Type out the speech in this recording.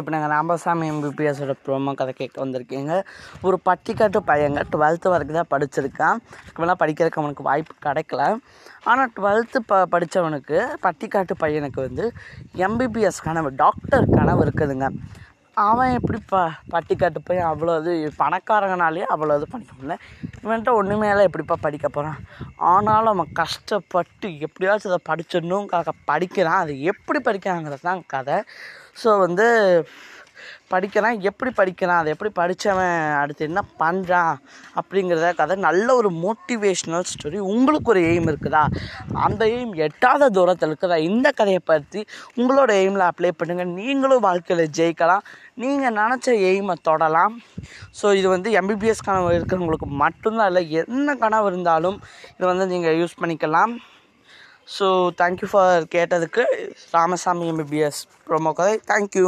இப்போ நாங்கள் ராமசாமி எம்பிபிஎஸோட ப்ரோமோ கதை கேட்க வந்திருக்கீங்க. ஒரு பட்டிக்காட்டு பையங்க டுவெல்த்து வரைக்கும் தான் படிச்சிருக்கான் அதுக்கப்புறம் படிக்கிறதுக்கு அவனுக்கு வாய்ப்பு கிடைக்கல. ஆனால் டுவெல்த்து ப படித்தவனுக்கு பட்டிக்காட்டு பையனுக்கு வந்து எம்பிபிஎஸ் கனவு டாக்டர் கனவு இருக்குதுங்க. அவன் எப்படி ப பட்டிக்காட்டு போய் அவ்வளோ இது பணக்காரங்கனாலேயே அவ்வளோ இது படிக்க முடியல. இவன்ட்ட ஒன்றுமே இல்லை எப்படிப்பா படிக்க போகிறான் ஆனாலும் அவன் கஷ்டப்பட்டு எப்படியாச்சும் அதை படிச்சிடணுங்காக படிக்கிறான். அது எப்படி படிக்கிறாங்கிறது தான் கதை. ஸோ வந்து படிக்கிறான் எப்படி படிக்கிறான் அதை எப்படி படித்தவன் அடுத்து என்ன பண்ணுறான் அப்படிங்கிறத கதை நல்ல ஒரு மோட்டிவேஷ்னல் ஸ்டோரி உங்களுக்கு ஒரு எய்ம் இருக்குதா? அந்த எய்ம் எட்டாத தூரத்தில் இருக்குதா? இந்த கதையை பற்றி உங்களோட எய்மில் அப்ளை பண்ணுங்கள் நீங்களும் வாழ்க்கையில் ஜெயிக்கலாம். நீங்கள் நினச்ச எய்மை தொடலாம். ஸோ இது வந்து எம்பிபிஎஸ் கனவு இருக்கிறவங்களுக்கு மட்டும்தான் இல்லை என்ன கனவு இருந்தாலும் இதை வந்து நீங்கள் யூஸ் பண்ணிக்கலாம். ஸோ தேங்க்யூ ஃபார் கேட்டதுக்கு. ராமசாமி எம்பிபிஎஸ் ப்ரோமோ கதை. Thank you